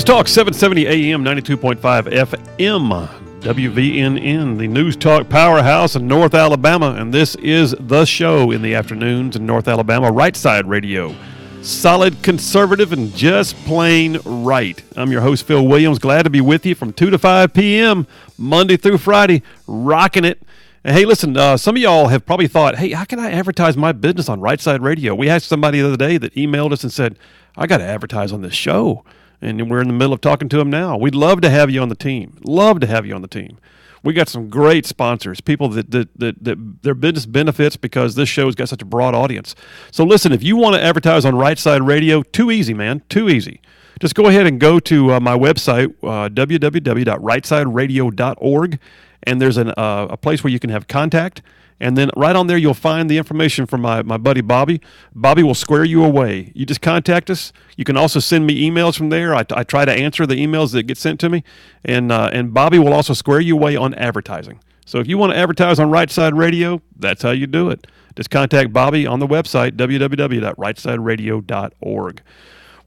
News Talk 770 AM 92.5 FM WVNN, the News Talk powerhouse in North Alabama, and this is the show in the afternoons in North Alabama, Right Side Radio. Solid, conservative, and just plain right. I'm your host, Phil Williams. Glad to be with you from 2 to 5 p.m., Monday through Friday, rocking it. And hey, listen, uh, some of y'all have probably thought, hey, how can I advertise my business on Right Side Radio? We had somebody the other day that emailed us and said, I got to advertise on this show and we're in the middle of talking to them now. We'd love to have you on the team. Love to have you on the team. We got some great sponsors, people that, that, that, that their business benefits because this show's got such a broad audience. So listen, if you want to advertise on Right Side Radio, too easy, man, too easy. Just go ahead and go to uh, my website, uh, www.rightsideradio.org, and there's an, uh, a place where you can have contact and then right on there, you'll find the information from my, my buddy Bobby. Bobby will square you away. You just contact us. You can also send me emails from there. I, I try to answer the emails that get sent to me. And, uh, and Bobby will also square you away on advertising. So if you want to advertise on Right Side Radio, that's how you do it. Just contact Bobby on the website, www.rightsideradio.org.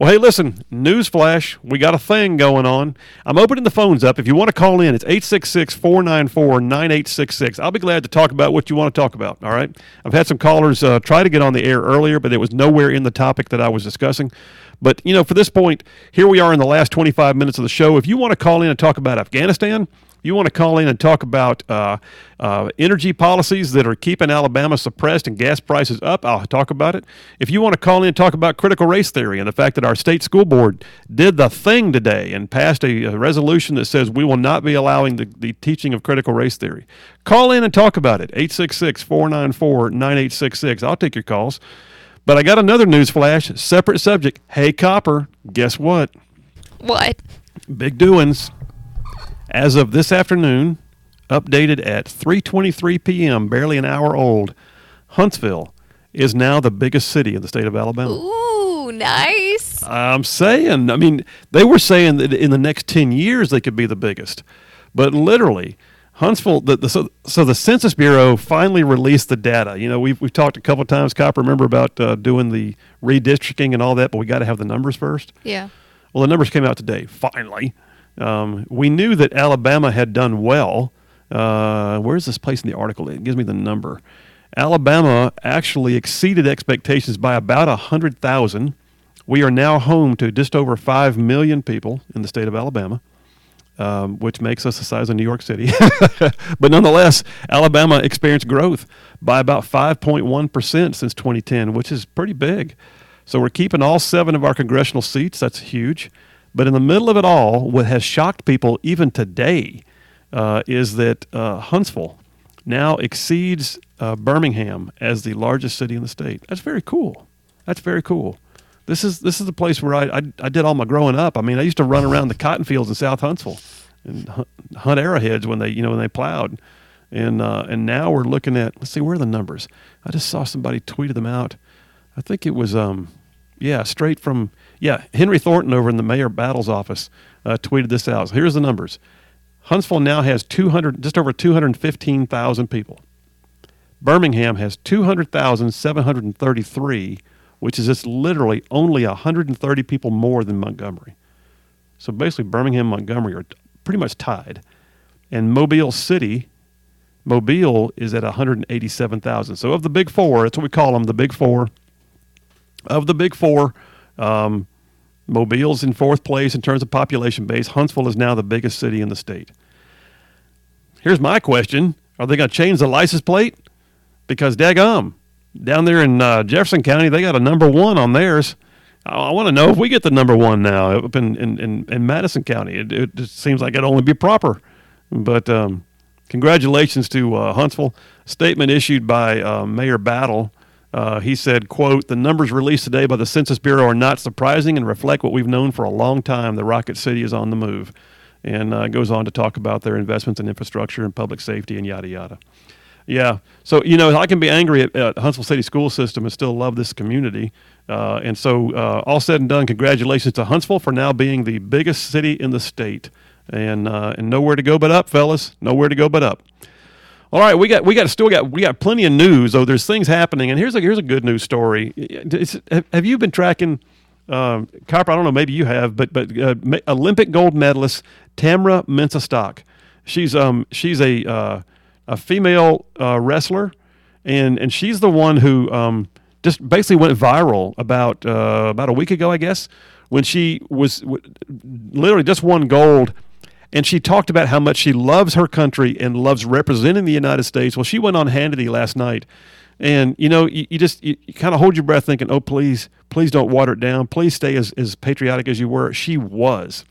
Well, hey, listen, newsflash, we got a thing going on. I'm opening the phones up. If you want to call in, it's 866 494 9866. I'll be glad to talk about what you want to talk about, all right? I've had some callers uh, try to get on the air earlier, but it was nowhere in the topic that I was discussing. But, you know, for this point, here we are in the last 25 minutes of the show. If you want to call in and talk about Afghanistan, you want to call in and talk about uh, uh, energy policies that are keeping Alabama suppressed and gas prices up, I'll talk about it. If you want to call in and talk about critical race theory and the fact that our state school board did the thing today and passed a, a resolution that says we will not be allowing the, the teaching of critical race theory, call in and talk about it. 866 494 9866. I'll take your calls. But I got another news flash, separate subject. Hey, Copper, guess what? What? Big doings. As of this afternoon, updated at 3:23 p.m., barely an hour old, Huntsville is now the biggest city in the state of Alabama. Ooh, nice. I'm saying, I mean, they were saying that in the next 10 years they could be the biggest. But literally, Huntsville, the, the, so, so the Census Bureau finally released the data. You know, we've, we've talked a couple times, Cop, remember about uh, doing the redistricting and all that, but we got to have the numbers first. Yeah. Well, the numbers came out today, finally. Um, we knew that Alabama had done well. Uh, where's this place in the article? It gives me the number. Alabama actually exceeded expectations by about 100,000. We are now home to just over 5 million people in the state of Alabama, um, which makes us the size of New York City. but nonetheless, Alabama experienced growth by about 5.1% since 2010, which is pretty big. So we're keeping all seven of our congressional seats. That's huge. But in the middle of it all, what has shocked people even today uh, is that uh, Huntsville now exceeds uh, Birmingham as the largest city in the state. That's very cool. That's very cool. This is this is the place where I, I, I did all my growing up. I mean, I used to run around the cotton fields in South Huntsville and hunt arrowheads when they you know when they plowed, and uh, and now we're looking at let's see where are the numbers. I just saw somebody tweeted them out. I think it was um yeah straight from yeah, Henry Thornton over in the Mayor Battle's office uh, tweeted this out. So here's the numbers. Huntsville now has 200, just over 215,000 people. Birmingham has 200,733, which is just literally only 130 people more than Montgomery. So basically, Birmingham and Montgomery are pretty much tied. And Mobile City, Mobile is at 187,000. So of the big four, that's what we call them, the big four. Of the big four, um, Mobile's in fourth place in terms of population base. Huntsville is now the biggest city in the state. Here's my question Are they going to change the license plate? Because, daggum, down there in uh, Jefferson County, they got a number one on theirs. I, I want to know if we get the number one now up in, in, in, in Madison County. It, it, just seems like it'd only be proper. But um, congratulations to uh, Huntsville. Statement issued by uh, Mayor Battle uh, he said, quote, the numbers released today by the Census Bureau are not surprising and reflect what we've known for a long time. The Rocket City is on the move. And uh, goes on to talk about their investments in infrastructure and public safety and yada, yada. Yeah. So, you know, I can be angry at, at Huntsville City School System and still love this community. Uh, and so, uh, all said and done, congratulations to Huntsville for now being the biggest city in the state. And, uh, and nowhere to go but up, fellas. Nowhere to go but up. All right, we got we got still got we got plenty of news. though. there's things happening, and here's a here's a good news story. It's, have you been tracking Um, Copper, I don't know, maybe you have, but but uh, Olympic gold medalist Tamyra Mensah Stock. She's um she's a uh, a female uh, wrestler, and and she's the one who um just basically went viral about uh, about a week ago, I guess, when she was w- literally just won gold. And she talked about how much she loves her country and loves representing the United States. Well, she went on Hannity last night, and you know, you, you just you, you kind of hold your breath, thinking, "Oh, please, please don't water it down. Please stay as, as patriotic as you were." She was.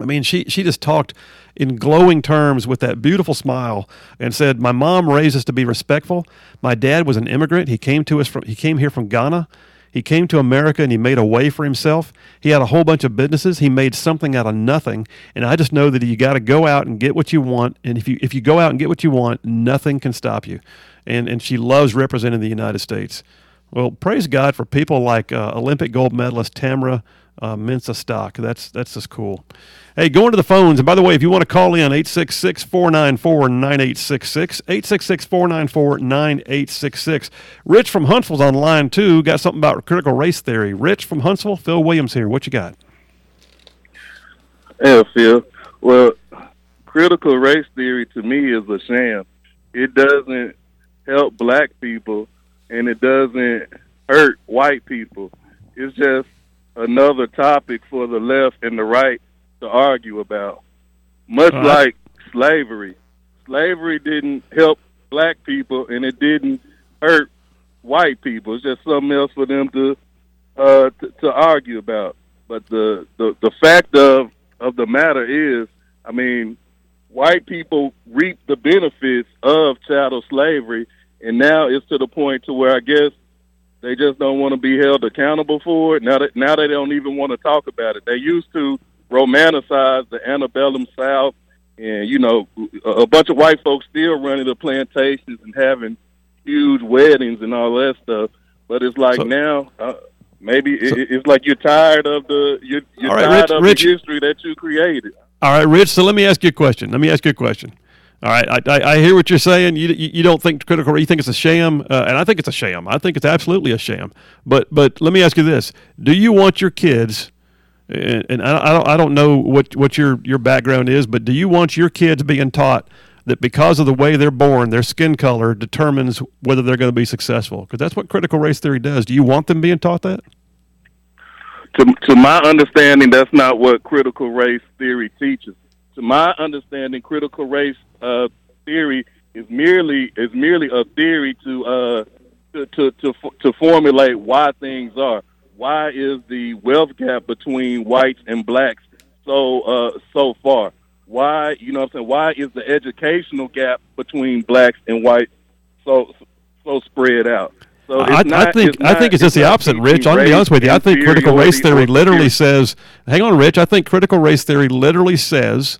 I mean, she she just talked in glowing terms with that beautiful smile and said, "My mom raised us to be respectful. My dad was an immigrant. He came to us from he came here from Ghana. He came to America and he made a way for himself. He had a whole bunch of businesses. He made something out of nothing. And I just know that you got to go out and get what you want. And if you if you go out and get what you want, nothing can stop you. And and she loves representing the United States. Well, praise God for people like uh, Olympic gold medalist Tamyra uh, Mensah Stock. That's that's just cool. Hey, going to the phones. And by the way, if you want to call in, 866 494 9866. 866 494 9866. Rich from Huntsville's on line two. Got something about critical race theory. Rich from Huntsville, Phil Williams here. What you got? Yeah, Phil. Well, critical race theory to me is a sham. It doesn't help black people and it doesn't hurt white people. It's just another topic for the left and the right to argue about. Much Uh-huh. like slavery. Slavery didn't help black people and it didn't hurt white people. It's just something else for them to uh to, to argue about. But the, the the fact of of the matter is, I mean, white people reap the benefits of chattel slavery and now it's to the point to where I guess they just don't want to be held accountable for it. Now that now they don't even want to talk about it. They used to romanticize the antebellum South, and you know, a, a bunch of white folks still running the plantations and having huge weddings and all that stuff. But it's like So- now, uh, maybe So- it, it's like you're tired of the you're, you're right, tired Rich- of Rich- the history that you created. All right, Rich. So let me ask you a question. Let me ask you a question. All right, I, I, I hear what you're saying. You, you don't think critical. Race, you think it's a sham, uh, and I think it's a sham. I think it's absolutely a sham. But but let me ask you this: Do you want your kids? And, and I, I don't I don't know what what your your background is, but do you want your kids being taught that because of the way they're born, their skin color determines whether they're going to be successful? Because that's what critical race theory does. Do you want them being taught that? to to my understanding, that's not what critical race theory teaches. To my understanding, critical race uh, theory is merely is merely a theory to uh, to, to to f- to formulate why things are. Why is the wealth gap between whites and blacks so uh, so far? Why you know what I'm saying? Why is the educational gap between blacks and whites so so spread out? So I, I think it's I think it's just the opposite, Rich. I'm gonna be honest with you. I think critical race theory literally says, "Hang on, Rich." I think critical race theory literally says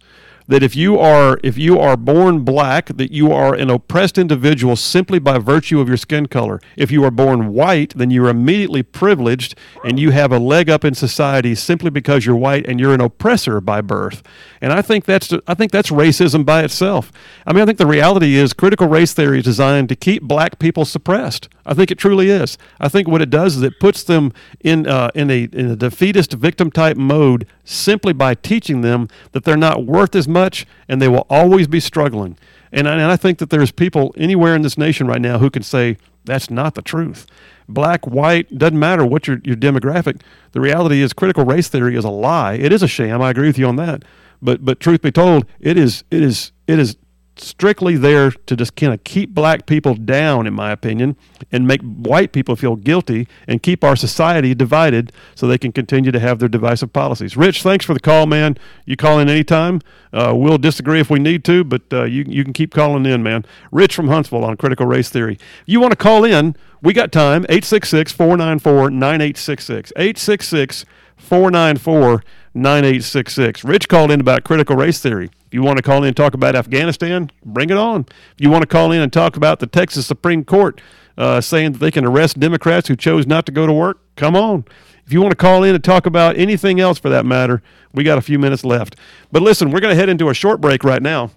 that if you are if you are born black, that you are an oppressed individual simply by virtue of your skin color. If you are born white, then you are immediately privileged and you have a leg up in society simply because you're white and you're an oppressor by birth. And I think that's I think that's racism by itself. I mean, I think the reality is critical race theory is designed to keep black people suppressed. I think it truly is. I think what it does is it puts them in uh, in a in a defeatist victim type mode simply by teaching them that they're not worth as much and they will always be struggling. And I, and I think that there's people anywhere in this nation right now who can say that's not the truth. Black, white, doesn't matter what your, your demographic. The reality is critical race theory is a lie. It is a sham. I agree with you on that. But but truth be told, it is it is it is strictly there to just kind of keep black people down, in my opinion, and make white people feel guilty and keep our society divided so they can continue to have their divisive policies. Rich, thanks for the call, man. You call in anytime. Uh, we'll disagree if we need to, but uh, you, you can keep calling in, man. Rich from Huntsville on critical race theory. If you want to call in, we got time 866 494 9866. 866 494 9866. Rich called in about critical race theory. If you want to call in and talk about Afghanistan, bring it on. If you want to call in and talk about the Texas Supreme Court uh, saying that they can arrest Democrats who chose not to go to work, come on. If you want to call in and talk about anything else for that matter, we got a few minutes left. But listen, we're going to head into a short break right now.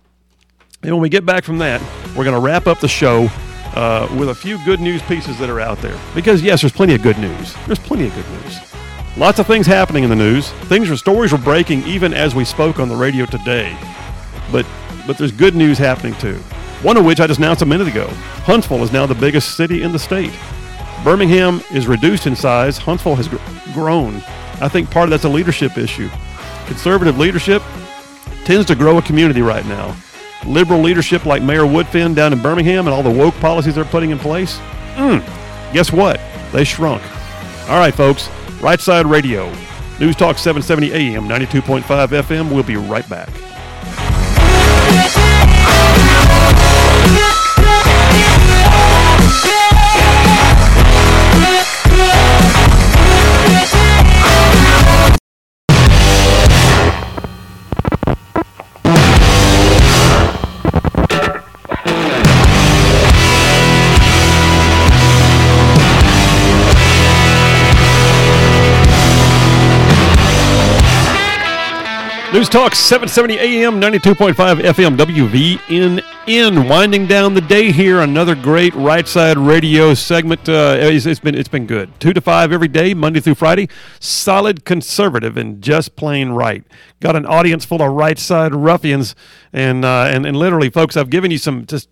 And when we get back from that, we're going to wrap up the show uh, with a few good news pieces that are out there. Because, yes, there's plenty of good news. There's plenty of good news. Lots of things happening in the news. Things or stories were breaking even as we spoke on the radio today. But but there's good news happening too. One of which I just announced a minute ago. Huntsville is now the biggest city in the state. Birmingham is reduced in size. Huntsville has gr- grown. I think part of that's a leadership issue. Conservative leadership tends to grow a community right now. Liberal leadership like Mayor Woodfin down in Birmingham and all the woke policies they're putting in place, mm, guess what? They shrunk. All right, folks, Right Side Radio, News Talk 770 AM, 92.5 FM. We'll be right back. News Talk 770 AM 92.5 FM WVNN winding down the day here another great right side radio segment. Uh, it's, it's been it's been good. 2 to 5 every day Monday through Friday. Solid conservative and just plain right. Got an audience full of right side ruffians and uh, and and literally folks I've given you some just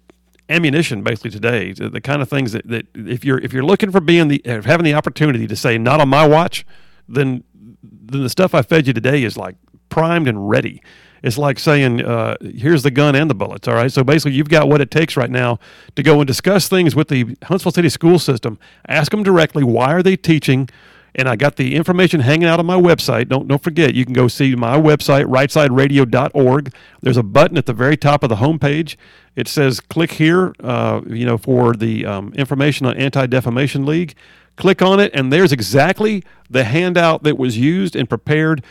ammunition basically today. The, kind of things that, that if you're if you're looking for being the having the opportunity to say not on my watch then then the stuff I fed you today is like primed and ready. It's like saying, uh, here's the gun and the bullets. All right. So basically, you've got what it takes right now to go and discuss things with the Huntsville City school system. Ask them directly, why are they teaching? And I got the information hanging out on my website. Don't don't forget, you can go see my website, rightsideradio.org. There's a button at the very top of the homepage. It says click here, uh, you know, for the um, information on Anti Defamation League. Click on it, and there's exactly the handout that was used and prepared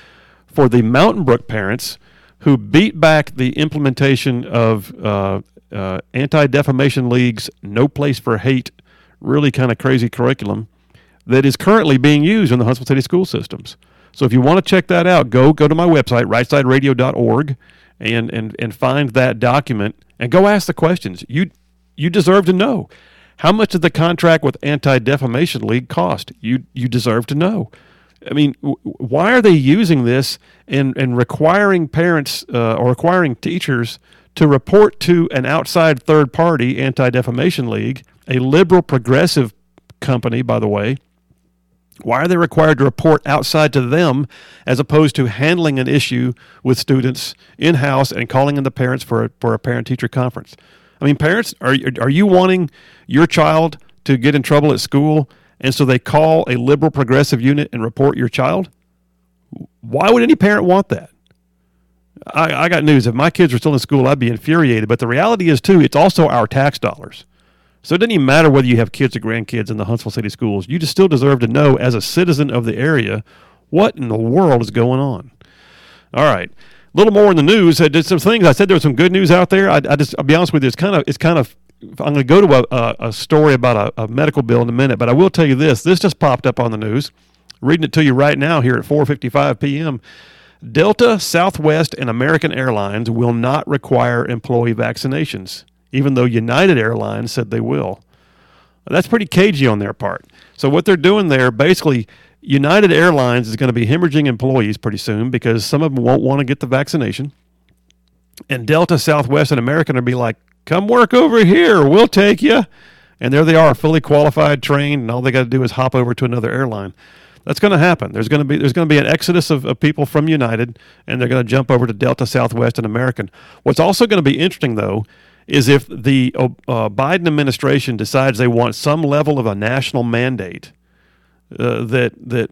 for the Mountain Brook parents who beat back the implementation of uh, uh, Anti Defamation League's No Place for Hate, really kind of crazy curriculum that is currently being used in the Huntsville City school systems. So if you want to check that out, go go to my website, rightsideradio.org, and, and, and find that document and go ask the questions. You you deserve to know. How much did the contract with Anti Defamation League cost? You you deserve to know. I mean, w- why are they using this and, and requiring parents uh, or requiring teachers to report to an outside third party, Anti Defamation League, a liberal progressive company, by the way? Why are they required to report outside to them as opposed to handling an issue with students in house and calling in the parents for a, for a parent teacher conference? I mean, parents, are, are you wanting your child to get in trouble at school and so they call a liberal progressive unit and report your child? Why would any parent want that? I, I got news. If my kids were still in school, I'd be infuriated. But the reality is, too, it's also our tax dollars. So it doesn't even matter whether you have kids or grandkids in the Huntsville City schools. You just still deserve to know, as a citizen of the area, what in the world is going on. All right, a little more in the news. I did some things. I said there was some good news out there. I, I just, I'll be honest with you. It's kind of, it's kind of I'm going to go to a, a, a story about a, a, medical bill in a minute, but I will tell you this. This just popped up on the news. Reading it to you right now here at 4:55 p.m. Delta, Southwest, and American Airlines will not require employee vaccinations, even though United Airlines said they will. That's pretty cagey on their part. So what they're doing there, basically, United Airlines is going to be hemorrhaging employees pretty soon because some of them won't want to get the vaccination. And Delta, Southwest, and American are be like, come work over here. We'll take you. And there they are, fully qualified, trained, and all they got to do is hop over to another airline. That's going to happen. There's going to be there's going to be an exodus of, of people from United, and they're going to jump over to Delta, Southwest, and American. What's also going to be interesting, though, is if the uh, Biden administration decides they want some level of a national mandate uh, that that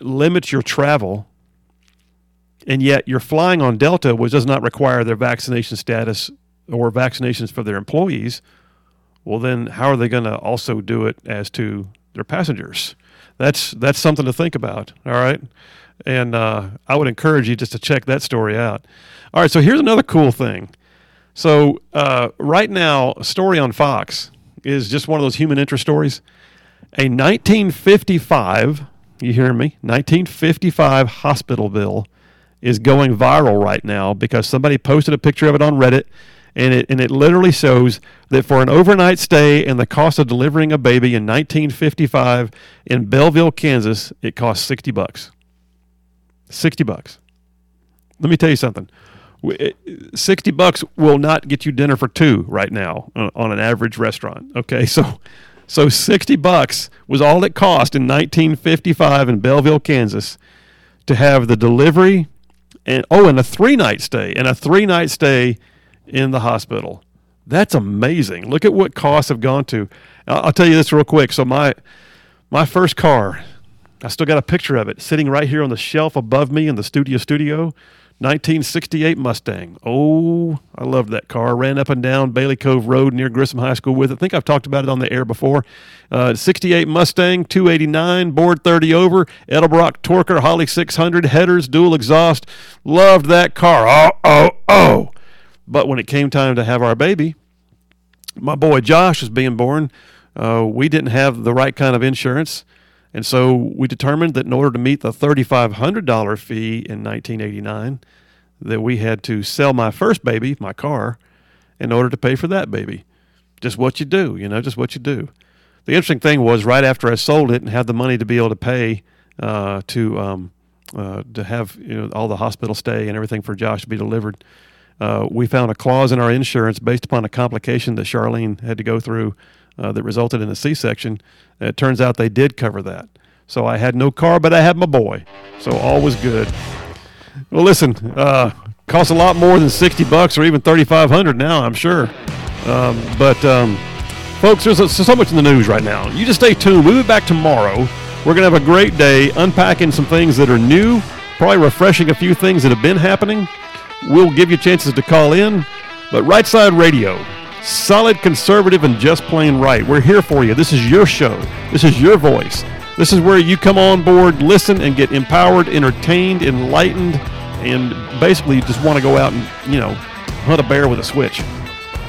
limits your travel, and yet you're flying on Delta, which does not require their vaccination status or vaccinations for their employees, well, then how are they going to also do it as to their passengers? That's that's something to think about. All right, and uh, I would encourage you just to check that story out. All right, so here's another cool thing. So uh, right now, a story on Fox is just one of those human interest stories. A 1955, you hear me? 1955 hospital bill is going viral right now because somebody posted a picture of it on Reddit and it and it literally shows that for an overnight stay and the cost of delivering a baby in 1955 in Belleville, Kansas, it cost 60 bucks. 60 bucks. Let me tell you something. Eh, 60 bucks will not get you dinner for two right now on, an average restaurant. Okay, so so 60 bucks was all it cost in 1955 in Belleville, Kansas to have the delivery and oh, and a three night stay and a three night stay in the hospital. That's amazing. Look at what costs have gone to. I'll, tell you this real quick. So my my first car, I still got a picture of it sitting right here on the shelf above me in the studio studio. 1968 Mustang. Oh, I loved that car. Ran up and down Bailey Cove Road near Grissom High School with it. I think I've talked about it on the air before. Uh, 68 Mustang, 289, bored 30 over, Edelbrock Torker, Holley 600, headers, dual exhaust. Loved that car. Oh, oh, oh. But when it came time to have our baby, my boy Josh was being born. Uh, we didn't have the right kind of insurance. And so we determined that in order to meet the $3,500 fee in 1989, that we had to sell my first baby, my car, in order to pay for that baby. Just what you do, you know, just what you do. The interesting thing was right after I sold it and had the money to be able to pay uh, to um, uh, to have you know all the hospital stay and everything for Josh to be delivered, uh, we found a clause in our insurance based upon a complication that Charlene had to go through uh, that resulted in a C-section. It turns out they did cover that. So I had no car, but I had my boy. So all was good. Well, listen, uh, costs a lot more than sixty bucks or even thirty five hundred now. I'm sure, um, but um, folks, there's, so much in the news right now. You just stay tuned. We'll be back tomorrow. We're gonna have a great day unpacking some things that are new, probably refreshing a few things that have been happening. We'll give you chances to call in, but Right Side Radio, solid conservative and just plain right. We're here for you. This is your show. This is your voice. This is where you come on board, listen, and get empowered, entertained, enlightened, and basically just want to go out and you know hunt a bear with a switch.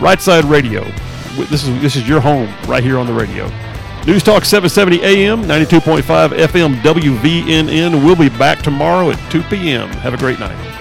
Right Side Radio. This is this is your home right here on the radio. News Talk 770 AM, 92.5 FM, WVNN. We'll be back tomorrow at 2 p.m. Have a great night.